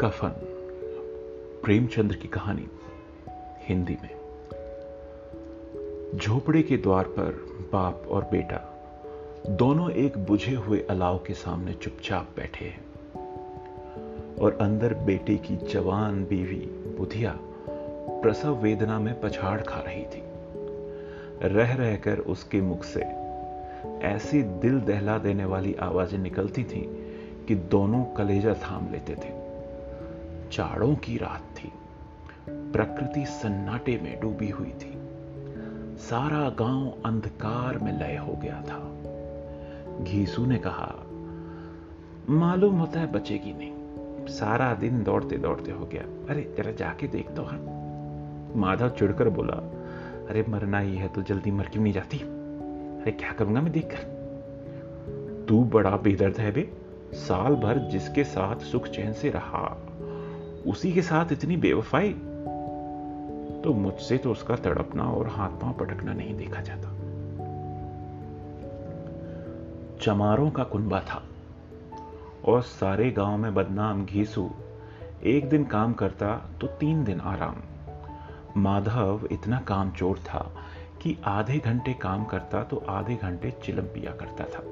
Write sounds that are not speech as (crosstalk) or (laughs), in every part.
कफन प्रेमचंद्र की कहानी हिंदी में। झोपड़े के द्वार पर बाप और बेटा दोनों एक बुझे हुए अलाव के सामने चुपचाप बैठे हैं और अंदर बेटे की जवान बीवी बुधिया प्रसव वेदना में पछाड़ खा रही थी। रह रहकर उसके मुख से ऐसी दिल दहला देने वाली आवाज़ें निकलती थीं कि दोनों कलेजा थाम लेते थे। चाड़ों की रात थी। प्रकृति सन्नाटे में डूबी हुई थी। सारा गाँव अंधकार में लय हो गया था। घीसू ने कहा, मालूम होता है बचेगी नहीं। सारा दिन दौड़ते दौड़ते हो गया। अरे, जरा जाके देख दो हाँ। माधव चिड़कर बोला, अरे, मरना ही है तो जल्दी मर क्यों नहीं जाती? अरे, क्या करूँगा मैं देखकर? तू बड़ा बेदर्द है बे। साल भर जिसके साथ सुख चैन से रहा उसी के साथ इतनी बेवफाई? तो मुझसे तो उसका तड़पना और हाथ पाँव पटकना नहीं देखा जाता। चमारों का कुंबा था और सारे गाँव में बदनाम घीसू एक दिन काम करता तो तीन दिन आराम। माधव इतना कामचोर था कि आधे घंटे काम करता तो आधे घंटे चिलम पिया करता था।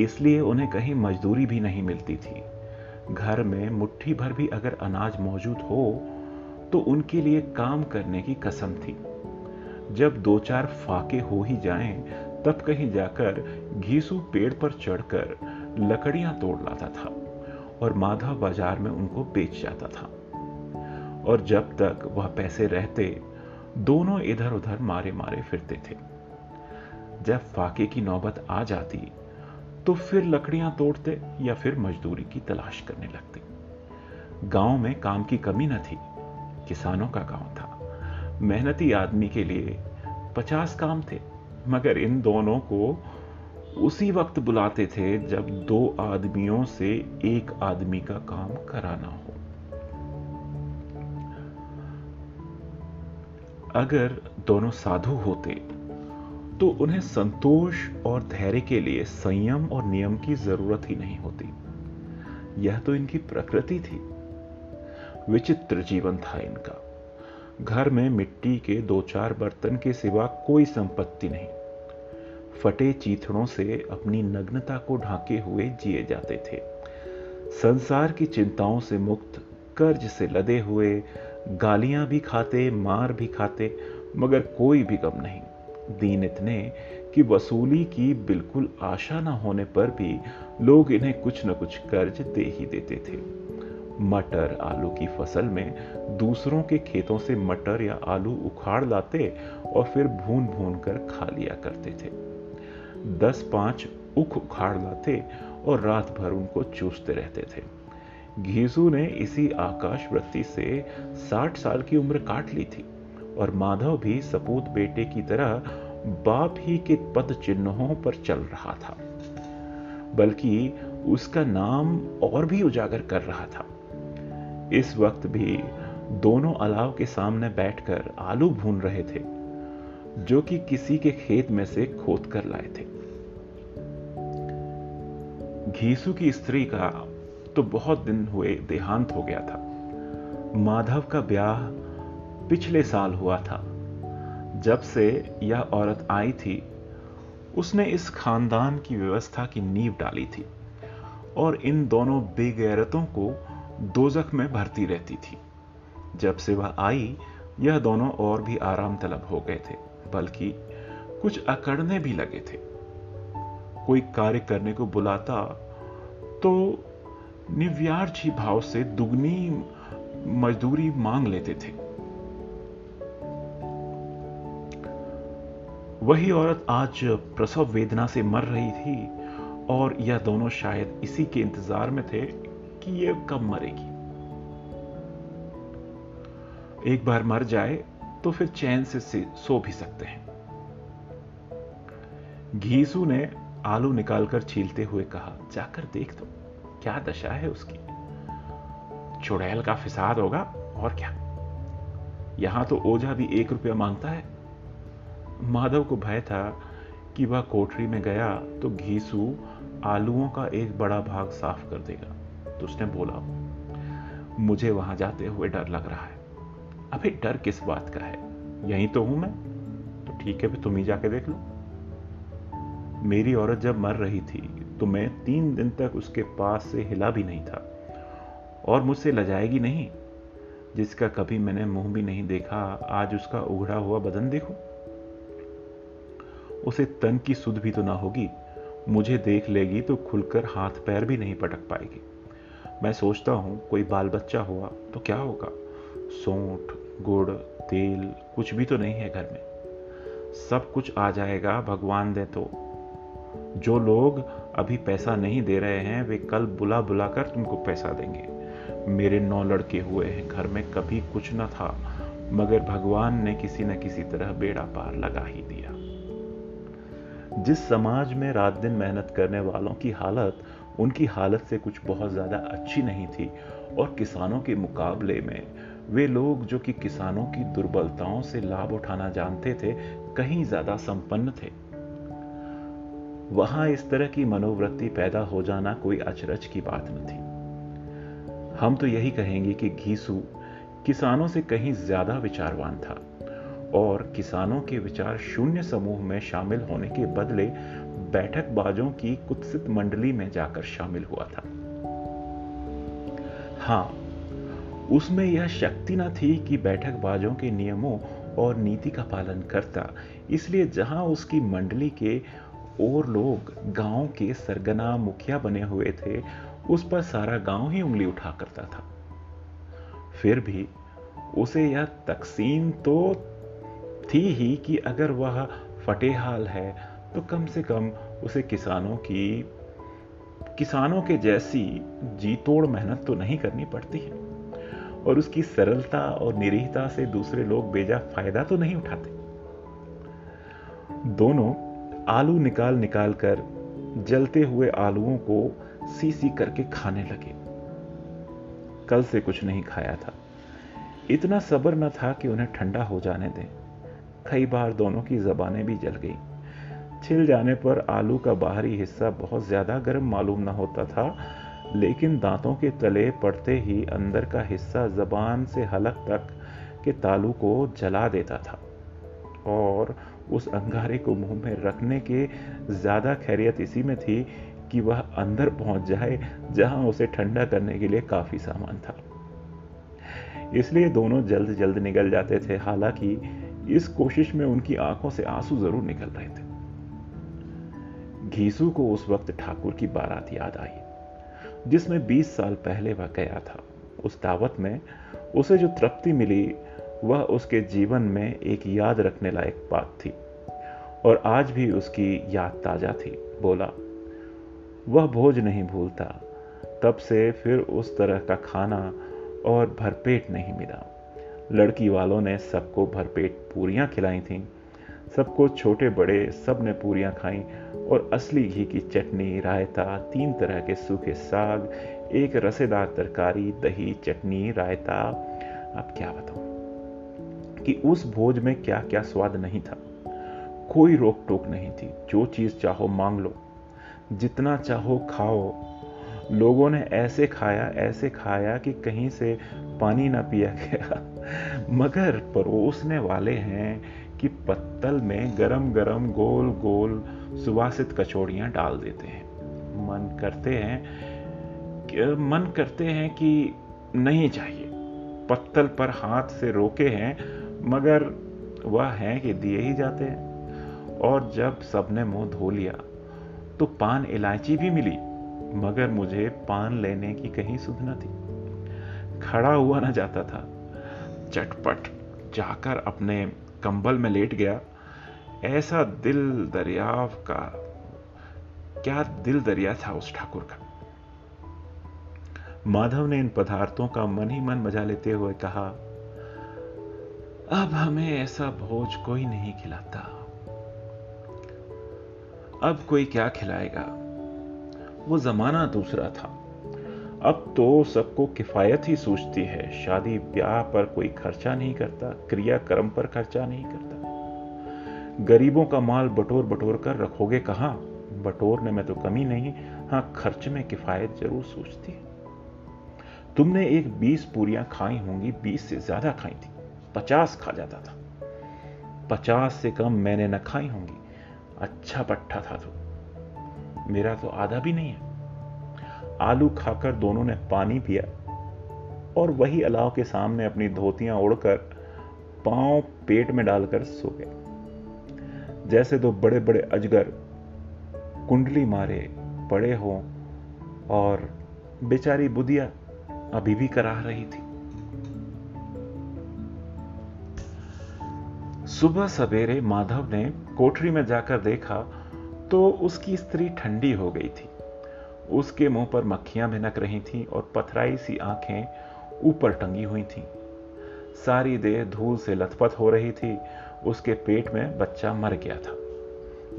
इसलिए उन्हें कहीं मजदूरी भी नहीं मिलती थी। घर में मुट्ठी भर भी अगर अनाज मौजूद हो तो उनके लिए काम करने की कसम थी। जब दो चार फाके हो ही जाएँ, तब कहीं जाकर घीसू पेड़ पर चढ़कर लकड़ियाँ तोड़ लाता था और माधव बाज़ार में उनको बेच जाता था। और जब तक वह पैसे रहते दोनों इधर उधर मारे मारे फिरते थे। जब फाके की नौबत आ जाती तो फिर लकड़ियाँ तोड़ते या फिर मजदूरी की तलाश करने लगते। गाँव में काम की कमी न थी, किसानों का गाँव था। मेहनती आदमी के लिए पचास काम थे, मगर इन दोनों को उसी वक्त बुलाते थे जब दो आदमियों से एक आदमी का काम कराना हो। अगर दोनों साधु होते तो उन्हें संतोष और धैर्य के लिए संयम और नियम की ज़रूरत ही नहीं होती। यह तो इनकी प्रकृति थी। विचित्र जीवन था इनका। घर में मिट्टी के दो चार बर्तन के सिवा कोई संपत्ति नहीं। फटे चीथड़ों से अपनी नग्नता को ढांके हुए जिए जाते थे। संसार की चिंताओं से मुक्त, कर्ज से लदे हुए, गालियाँ भी खाते, मार भी खाते, मगर कोई भी गम नहीं। दीन इतने कि वसूली की बिल्कुल आशा न होने पर भी लोग इन्हें कुछ न कुछ कर्ज दे ही देते थे। मटर आलू की फ़सल में दूसरों के खेतों से मटर या आलू उखाड़ लाते और फिर भून भून कर खा लिया करते थे। दस पाँच उख उखाड़ लाते और रात भर उनको चूसते रहते थे। घीसू ने इसी आकाश वृत्ति से साठ साल की उम्र काट ली थी। और माधव भी सपूत बेटे की तरह बाप ही के पद चिन्हों पर चल रहा था। बल्कि उसका नाम और भी उजागर कर रहा था। इस वक्त भी दोनों अलाव के सामने बैठकर आलू भून रहे थे, जो कि किसी के खेत में से खोद कर लाए थे। घीसू की स्त्री का तो बहुत दिन हुए देहांत हो गया था। माधव का ब्याह पिछले साल हुआ था। जब से यह औरत आई थी, उसने इस खानदान की व्यवस्था की नींव डाली थी और इन दोनों बेगैरतों को दोजख में भरती रहती थी। जब से वह आई, यह दोनों और भी आराम तलब हो गए थे, बल्कि कुछ अकड़ने भी लगे थे। कोई कार्य करने को बुलाता तो निव्यार्जी भाव से दुगनी मजदूरी मांग लेते थे। वही औरत आज प्रसव वेदना से मर रही थी और यह दोनों शायद इसी के इंतज़ार में थे कि यह कब मरेगी। एक बार मर जाए तो फिर चैन से सो भी सकते हैं। घीसू ने आलू निकालकर छीलते हुए कहा, जाकर देख दो क्या दशा है उसकी? चुड़ैल का फिसाद होगा और क्या? यहाँ तो ओझा भी एक रुपया माँगता है। माधव को भय था कि वह कोठरी में गया तो घीसू आलुओं का एक बड़ा भाग साफ़ कर देगा। तो उसने बोला, मुझे वहाँ जाते हुए डर लग रहा है। अभी डर किस बात का है? यहीं तो हूँ मैं। तो ठीक है तुम ही जाके देख लो। मेरी औरत जब मर रही थी तो मैं तीन दिन तक उसके पास से हिला भी नहीं था और मुझसे लजाएगी नहीं, जिसका कभी मैंने मुँह भी नहीं देखा। आज उसका उघड़ा हुआ बदन देखो? उसे तन की सुध भी तो ना होगी। मुझे देख लेगी तो खुलकर हाथ पैर भी नहीं पटक पाएगी। मैं सोचता हूँ, कोई बाल बच्चा हुआ तो क्या होगा? सौंठ, गुड़, तेल, कुछ भी तो नहीं है घर में। सब कुछ आ जाएगा, भगवान दे तो। जो लोग अभी पैसा नहीं दे रहे हैं, वे कल बुला बुला कर तुमको पैसा देंगे। मेरे नौ लड़के हुए हैं, घर में कभी कुछ न था, मगर भगवान ने किसी न किसी तरह बेड़ा पार लगा ही दिया। जिस समाज में रात दिन मेहनत करने वालों की हालत, उनकी हालत से कुछ बहुत ज़्यादा अच्छी नहीं थी। और किसानों के मुकाबले में, वे लोग जो कि किसानों की दुर्बलताओं से लाभ उठाना जानते थे, कहीं ज़्यादा संपन्न थे। वहाँ इस तरह की मनोवृत्ति पैदा हो जाना कोई अचरज की बात न थी। हम तो यही कहेंगे कि घीसू किसानों से कहीं ज़्यादा विचारवान था। और किसानों के विचार शून्य समूह में शामिल होने के बदले बैठक बाजों की कुत्सित मंडली में जाकर शामिल हुआ था। हाँ, उसमें यह शक्ति न थी कि बैठक बाजों के नियमों और नीति का पालन करता। इसलिए जहाँ उसकी मंडली के और लोग गाँव के सरगना मुखिया बने हुए थे, उस पर सारा गाँव ही उंगली उठा करता था। फिर भी उसे यह तकसीम तो थी ही कि अगर वह फटेहाल है तो कम से कम उसे किसानों की, किसानों के जैसी जी तोड़ मेहनत तो नहीं करनी पड़ती है। और उसकी सरलता और निरीहता से दूसरे लोग बेजा फ़ायदा तो नहीं उठाते। दोनों आलू निकाल निकाल कर जलते हुए आलुओं को सी सी करके खाने लगे। कल से कुछ नहीं खाया था। इतना सब्र न था कि उन्हें ठंडा हो जाने दें। कई बार दोनों की जबानें भी जल गई। छिल जाने पर आलू का बाहरी हिस्सा बहुत ज़्यादा गर्म मालूम न होता था, लेकिन दांतों के तले पड़ते ही अंदर का हिस्सा जबान से हलक तक के तालू को जला देता था और उस अंगारे को मुँह में रखने के ज़्यादा खैरियत इसी में थी कि वह अंदर पहुँच जाए, जहाँ उसे ठंडा करने के लिए काफ़ी सामान था। इसलिए दोनों जल्द जल्द निकल जाते थे, हालाँकि इस कोशिश में उनकी आँखों से आँसू ज़रूर निकल रहे थे। घीसू को उस वक्त ठाकुर की बारात याद आई, जिसमें 20 साल पहले वह गया था। उस दावत में उसे जो तृप्ति मिली, वह उसके जीवन में एक याद रखने लायक बात थी, और आज भी उसकी याद ताज़ा थी। बोला, वह भोज नहीं भूलता, तब से फिर उस तरह का खाना और भरपेट नहीं मिला। लड़की वालों ने सबको भरपेट पूरियाँ खिलाई थीं। सबको छोटे बड़े सबने पूरियाँ खाई और असली घी की चटनी, रायता, तीन तरह के सूखे साग, एक रसेदार तरकारी, दही, चटनी, रायता। अब क्या बताऊँ कि उस भोज में क्या क्या स्वाद नहीं था। कोई रोक टोक नहीं थी। जो चीज़ चाहो मांग लो। जितना चाहो खाओ। लोगों ने ऐसे खाया ऐसे खाया कि कहीं से पानी ना पिया गया। मगर परोसने वाले हैं कि पत्तल में गरम गरम गोल गोल सुवासित कचौड़ियाँ डाल देते हैं। मन करते हैं मन करते हैं कि नहीं चाहिए। पत्तल पर हाथ से रोके हैं, मगर वह है कि दिए ही जाते हैं। और जब सबने मुँह धो लिया तो पान इलायची भी मिली, मगर मुझे पान लेने की कहीं सुध न थी। खड़ा हुआ ना जाता था। चटपट जाकर अपने कंबल में लेट गया। ऐसा दिल दरियाव का, क्या दिल दरिया था उस ठाकुर का? माधव ने इन पदार्थों का मन ही मन मज़ा लेते हुए कहा, अब हमें ऐसा भोज कोई नहीं खिलाता। अब कोई क्या खिलाएगा? वो जमाना दूसरा था। अब तो सबको किफायत ही सूझती है। शादी, ब्याह पर कोई खर्चा नहीं करता क्रियाक्रम पर खर्चा नहीं करता। गरीबों का माल बटोर बटोर कर रखोगे कहाँ? बटोरने में तो कमी नहीं हाँ खर्च में किफायत ज़रूर सूझती है। तुमने एक बीस पूरियाँ खाई होंगी, बीस से ज़्यादा खाई थी, पचास खा जाता था। पचास से कम मैंने न खाई होंगी अच्छा पट्टा था तो। मेरा तो आधा भी नहीं है। आलू खाकर दोनों ने पानी पिया और वही अलाव के सामने अपनी धोतियाँ ओढ़कर पाँव पेट में डालकर सो गए। जैसे दो बड़े बड़े अजगर कुंडली मारे पड़े हो और बेचारी बुदिया अभी भी कराह रही थी। सुबह सवेरे माधव ने कोठरी में जाकर देखा तो उसकी स्त्री ठंडी हो गई थी। उसके मुँह पर मक्खियाँ भिनक रही थीं और पथराई सी आँखें ऊपर टंगी हुई थीं। सारी देह धूल से लथपथ हो रही थी। उसके पेट में बच्चा मर गया था।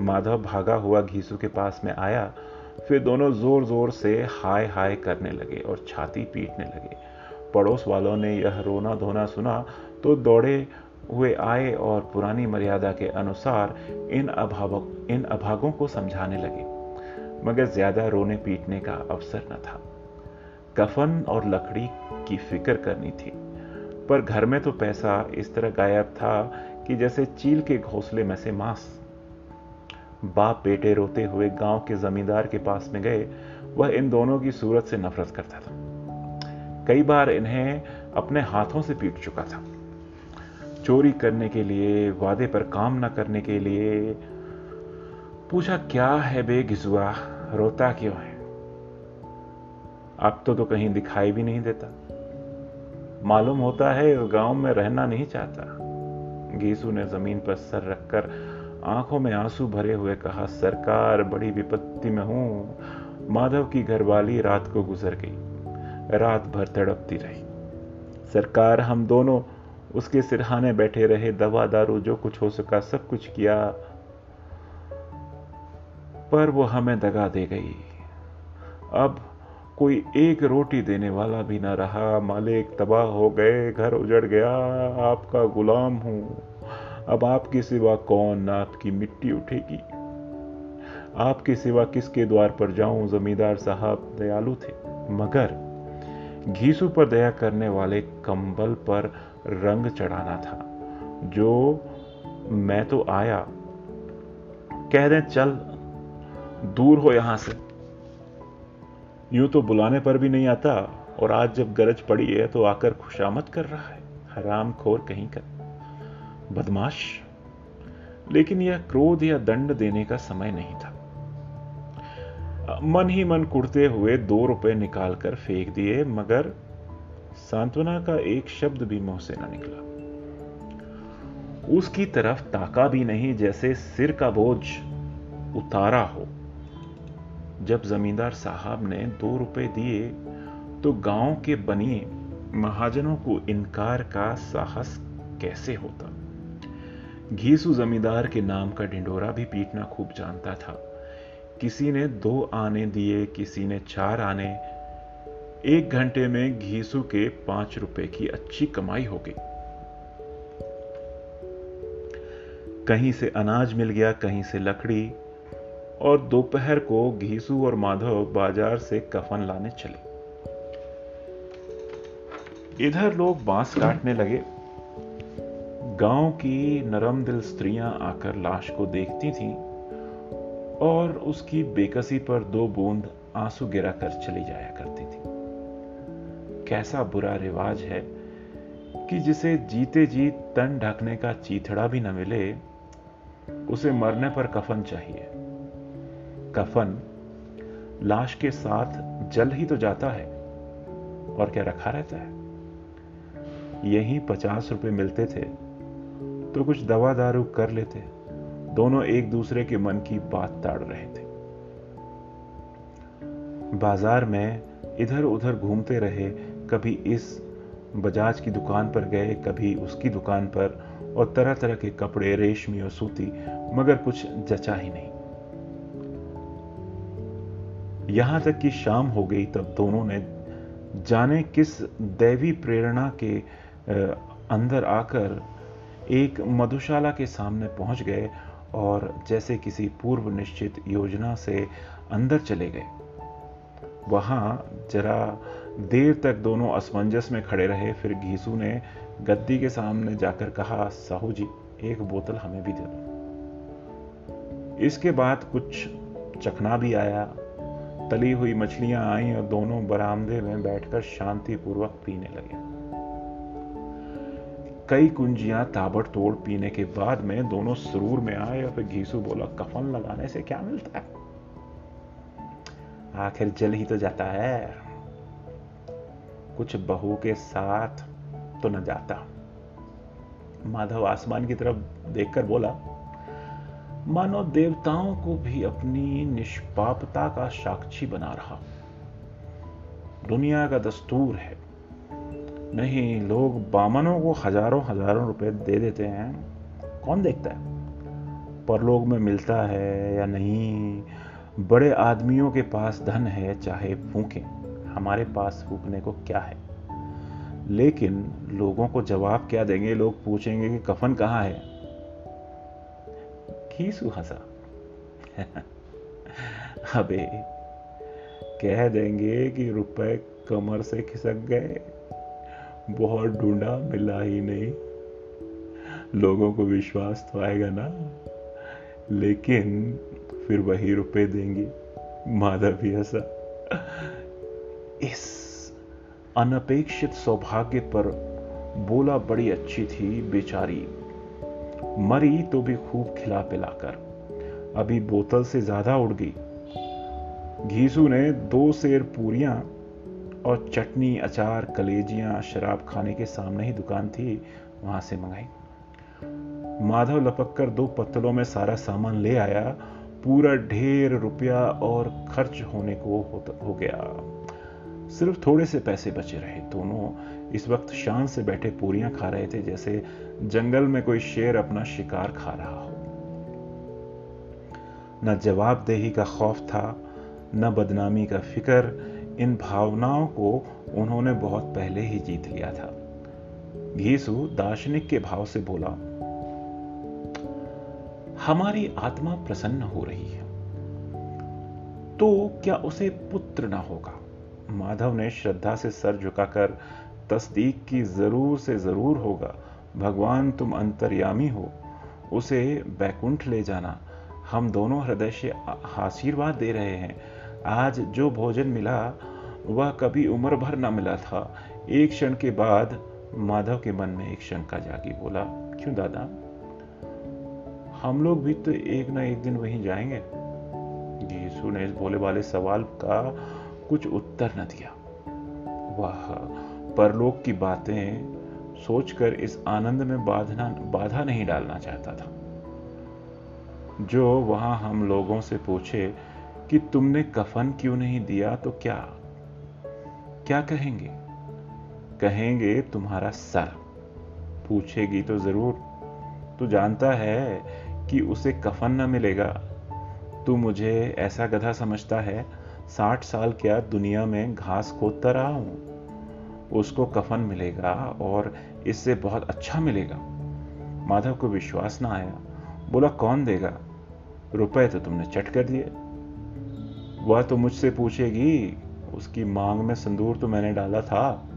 माधव भागा हुआ घीसू के पास में आया। फिर दोनों ज़ोर ज़ोर से हाय हाय करने लगे और छाती पीटने लगे। पड़ोस वालों ने यह रोना धोना सुना तो दौड़े हुए आए और पुरानी मर्यादा के अनुसार इन अभावों, इन अभागों को समझाने लगे। मगर ज़्यादा रोने पीटने का अवसर न था। कफन और लकड़ी की फ़िक्र करनी थी, पर घर में तो पैसा इस तरह गायब था कि जैसे चील के घोंसले में से मांस। बाप बेटे रोते हुए गाँव के जमींदार के पास में गए, वह इन दोनों की सूरत से नफरत करता था। कई बार इन्हें अपने हाथों से पीट चुका था। चोरी करने के लिए, वादे पर काम न करने के लिए पूछा, क्या है बे घिसुआ रोता क्यों है? अब तो तो कहीं दिखाई भी नहीं देता। मालूम होता है इस गाँव में रहना नहीं चाहता। गीसू ने ज़मीन पर सर रखकर आँखों में आँसू भरे हुए कहा, सरकार, बड़ी विपत्ति में हूँ। माधव की घरवाली रात को गुजर गई। रात भर तड़पती रही। सरकार, हम दोनों उसके सिरहाने बैठे रहे, दवा दारू, जो कुछ हो सका, सब कुछ किया। पर वो हमें दगा दे गई। अब कोई एक रोटी देने वाला भी ना रहा। मालिक तबाह हो गए, घर उजड़ गया। आपका गुलाम हूँ। अब आपके सिवा कौन ना आपकी मिट्टी उठेगी? आपके सिवा किसके द्वार पर जाऊँ? जमींदार साहब दयालु थे। मगर घीसू पर दया करने वाले कंबल पर रंग चढ़ाना था। जो मैं तो आया। कह दें, चल दूर हो यहाँ से। यूँ तो बुलाने पर भी नहीं आता, और आज जब गरज पड़ी है तो आकर खुशामद कर रहा है। हराम खोर कहीं का। बदमाश। लेकिन यह क्रोध या दंड देने का समय नहीं था। मन ही मन कुड़ते हुए दो रुपए निकालकर फेंक दिए, मगर सांत्वना का एक शब्द भी मुँह से ना निकला। उसकी तरफ़ ताका भी नहीं, जैसे सिर का बोझ उतारा हो। जब जमींदार साहब ने दो रुपए दिए तो गाँव के बनिए महाजनों को इनकार का साहस कैसे होता? घीसू जमींदार के नाम का ढिंडोरा भी पीटना खूब जानता था। किसी ने दो आने दिए, किसी ने चार आने। एक घंटे में घीसू के पाँच रुपए की अच्छी कमाई हो गई। कहीं से अनाज मिल गया, कहीं से लकड़ी और दोपहर को घीसू और माधव बाज़ार से कफन लाने चले। इधर लोग बाँस काटने लगे। गाँव की नरम दिल स्त्रियाँ आकर लाश को देखती थीं और उसकी बेकसी पर दो बूंद आँसू गिरा कर चली जाया करती थी। कैसा बुरा रिवाज है कि जिसे जीते जी तन ढकने का चीथड़ा भी न मिले, उसे मरने पर कफन चाहिए। कफन, लाश के साथ जल ही तो जाता है और क्या रखा रहता है? यही पचास रुपए मिलते थे तो कुछ दवा दारू कर लेते। दोनों एक दूसरे के मन की बात ताड़ रहे थे। बाज़ार में इधर उधर घूमते रहे, कभी इस बजाज की दुकान पर गए, कभी उसकी दुकान पर, और तरह तरह के कपड़े, रेशमी और सूती, मगर कुछ जचा ही नहीं। यहाँ तक कि शाम हो गई तब दोनों ने जाने किस दैवी प्रेरणा के अंदर आकर एक मधुशाला के सामने पहुँच गए और जैसे किसी पूर्व निश्चित योजना से अंदर चले गए। वहाँ जरा देर तक दोनों असमंजस में खड़े रहे, फिर घीसू ने गद्दी के सामने जाकर कहा, साहू जी, एक बोतल हमें भी दे दो। इसके बाद कुछ चखना भी आया तली हुई मछलियाँ आई और दोनों बरामदे में बैठकर शांतिपूर्वक पीने लगे। कई कुंजियाँ ताबड़तोड़ पीने के बाद में दोनों सुरूर में आए और फिर घीसू बोला, कफन लगाने से क्या मिलता है? आखिर जल ही तो जाता है। कुछ बहू के साथ तो न जाता। माधव आसमान की तरफ़ देखकर बोला मानो देवताओं को भी अपनी निष्पापता का साक्षी बना रहा। दुनिया का दस्तूर है। नहीं, लोग बामनों को हज़ारों हज़ारों रुपए दे देते हैं। कौन देखता है? परलोक में मिलता है या नहीं? बड़े आदमियों के पास धन है, चाहे फूकें। हमारे पास फूकने को क्या है? लेकिन लोगों को जवाब क्या देंगे? लोग पूछेंगे कि कफन कहाँ है? खीसू हंसा (laughs) अबे, कह देंगे कि रुपए कमर से खिसक गए। बहुत ढूंढा, मिला ही नहीं। लोगों को विश्वास तो आएगा ना। लेकिन फिर वही रुपए देंगे, माधव भी हंसा। इस अनपेक्षित सौभाग्य पर बोला बड़ी अच्छी थी बेचारी। मरी तो भी खूब खिला पिलाकर। अभी बोतल से ज़्यादा उड़ गई। घीसू ने दो शेर पूरियाँ और चटनी, अचार, कलेजियाँ, शराब खाने के सामने ही दुकान थी, वहाँ से मंगाई। माधव लपक कर दो पत्तलों में सारा सामान ले आया। पूरा ढेर रुपया और खर्च होने को हो गया। सिर्फ़ थोड़े से पैसे बचे रहे दोनों। इस वक्त शान से बैठे पूरियाँ खा रहे थे, जैसे जंगल में कोई शेर अपना शिकार खा रहा हो। न जवाबदेही का खौफ था, न बदनामी का फ़िक्र, इन भावनाओं को उन्होंने बहुत पहले ही जीत लिया था। घीसु दार्शनिक के भाव से बोला, हमारी आत्मा प्रसन्न हो रही है। तो क्या उसे पुत्र ना होगा? माधव ने श्रद्धा से सर झुकाकर तस्दीक की ज़रूर से ज़रूर होगा। भगवान तुम अंतर्यामी हो। उसे बैकुंठ ले जाना। हम दोनों हृदय से आशीर्वाद दे रहे हैं। आज जो भोजन मिला, वह कभी उम्र भर ना मिला था। एक क्षण के बाद माधव के मन में एक शंका जागी। बोला, क्यों दादा? हम लोग भी तो एक ना एक दिन वहीं जाएँगे। यीशु ने इस भोले वाले सवाल का कुछ उत्तर न दिया। वह! परलोक की बातें सोचकर इस आनंद में बाधना, बाधा नहीं डालना चाहता था। जो वहाँ हम लोगों से पूछे कि तुमने कफन क्यों नहीं दिया तो क्या? क्या कहेंगे? कहेंगे, तुम्हारा सर। पूछेगी तो ज़रूर। तू जानता है कि उसे कफन न मिलेगा। तू मुझे ऐसा गधा समझता है, साठ साल क्या दुनिया में घास खोदता रहा हूँ उसको कफन मिलेगा और इससे बहुत अच्छा मिलेगा। माधव को विश्वास ना आया। बोला, कौन देगा? रुपए तो तुमने चट कर दिए। वह तो मुझसे पूछेगी, उसकी मांग में संदूर तो मैंने डाला था।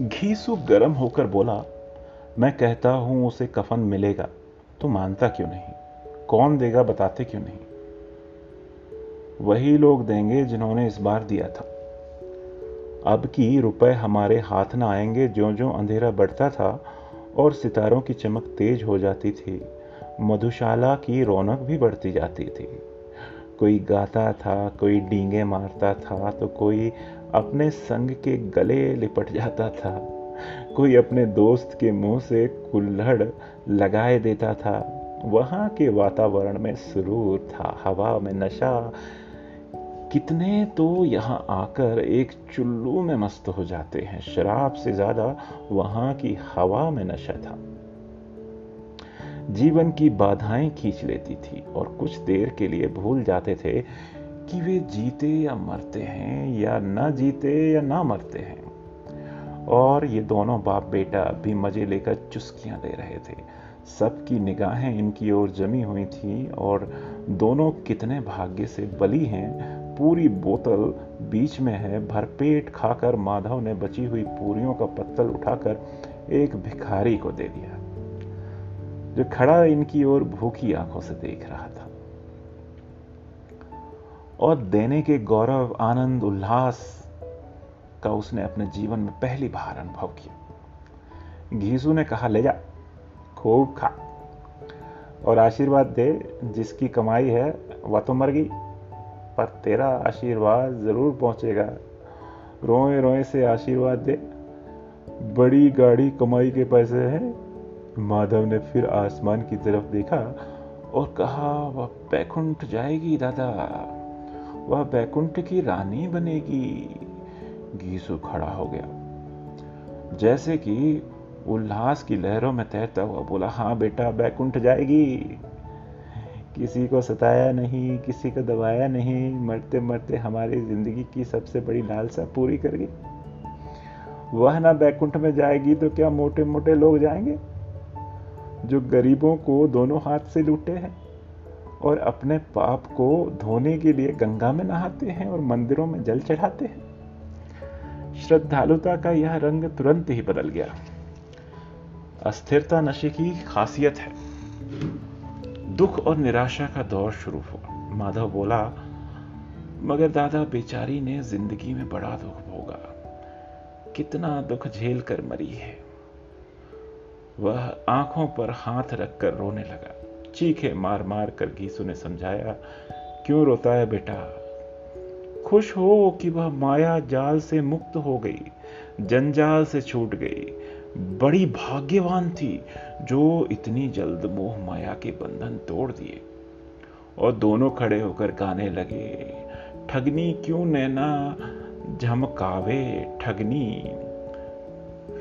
घीसु गर्म होकर बोला, मैं कहता हूँ उसे कफन मिलेगा। तो मानता क्यों नहीं? कौन देगा बताते क्यों नहीं? वही लोग देंगे जिन्होंने इस बार दिया था। अब की रुपए हमारे हाथ न आएँगे जो जो अंधेरा बढ़ता था और सितारों की चमक तेज हो जाती थी, मधुशाला की रौनक भी बढ़ती जाती थी। कोई गाता था, कोई डींगे मारता था तो कोई अपने संग के गले लिपट जाता था, कोई अपने दोस्त के मुँह से कुल्हड़ लगाए देता था। वहाँ के वातावरण में सुरूर था, हवा में नशा कितने तो यहाँ आकर एक चुल्लू में मस्त हो जाते हैं। शराब से ज़्यादा वहाँ की हवा में नशा था। जीवन की बाधाएँ खींच लेती थी और कुछ देर के लिए भूल जाते थे कि वे जीते या मरते हैं या ना जीते या ना मरते हैं। और ये दोनों बाप बेटा भी मज़े लेकर चुस्कियाँ ले रहे थे। सबकी निगाहें इनकी ओर जमी हुई थी और दोनों कितने भाग्य से बली हैं पूरी बोतल बीच में है। भरपेट खाकर माधव ने बची हुई पूरियों का पत्तल उठाकर एक भिखारी को दे दिया, जो खड़ा इनकी ओर भूखी आँखों से देख रहा था। और देने के गौरव, आनंद, उल्लास का उसने अपने जीवन में पहली बार अनुभव किया। घीसू ने कहा, ले जा, खूब खा और आशीर्वाद दे, जिसकी कमाई है, वह तो मर गई। पर तेरा आशीर्वाद ज़रूर पहुंचेगा। रोए रोए से आशीर्वाद दे। बड़ी गाड़ी कमाई के पैसे हैं। माधव ने फिर आसमान की तरफ़ देखा और कहा, वह बैकुंठ जाएगी, दादा। वह बैकुंठ की रानी बनेगी। गीसु खड़ा हो गया। जैसे कि उल्लास की लहरों में तैरता हुआ बोला हाँ बेटा, बैकुंठ जाएगी। किसी को सताया नहीं, किसी को दबाया नहीं, मरते मरते हमारी ज़िंदगी की सबसे बड़ी लालसा पूरी कर गई। वह ना बैकुंठ में जाएगी तो क्या मोटे मोटे लोग जाएँगे, जो गरीबों को दोनों हाथ से लूटे हैं और अपने पाप को धोने के लिए गंगा में नहाते हैं और मंदिरों में जल चढ़ाते हैं? श्रद्धालुता का यह रंग तुरंत ही बदल गया। अस्थिरता नशे की खासियत है। दुख और निराशा का दौर शुरू हुआ। माधव बोला, मगर दादा, बेचारी ने ज़िंदगी में बड़ा दुख भोगा। कितना दुख झेल कर मरी है। वह आँखों पर हाथ रखकर रोने लगा। चीखे मार मार कर गीसू ने समझाया, क्यों रोता है बेटा? खुश हो कि वह माया जाल से मुक्त हो गई, जंजाल से छूट गई। बड़ी भाग्यवान थी जो इतनी जल्द मोह माया के बंधन तोड़ दिए और दोनों खड़े होकर गाने लगे, ठगनी क्यों नैना झमकावे, ठगनी?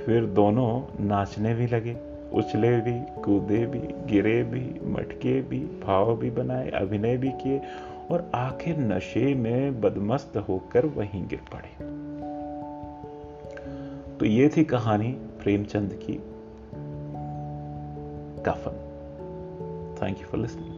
फिर दोनों नाचने भी लगे, उछले भी, कूदे भी, गिरे भी, मटके भी, भाव भी बनाए, अभिनय भी किए और आखिर नशे में बदमस्त होकर वहीं गिर पड़े। तो ये थी कहानी प्रेमचंद की कफन थैंक यू फॉर लिसनिंग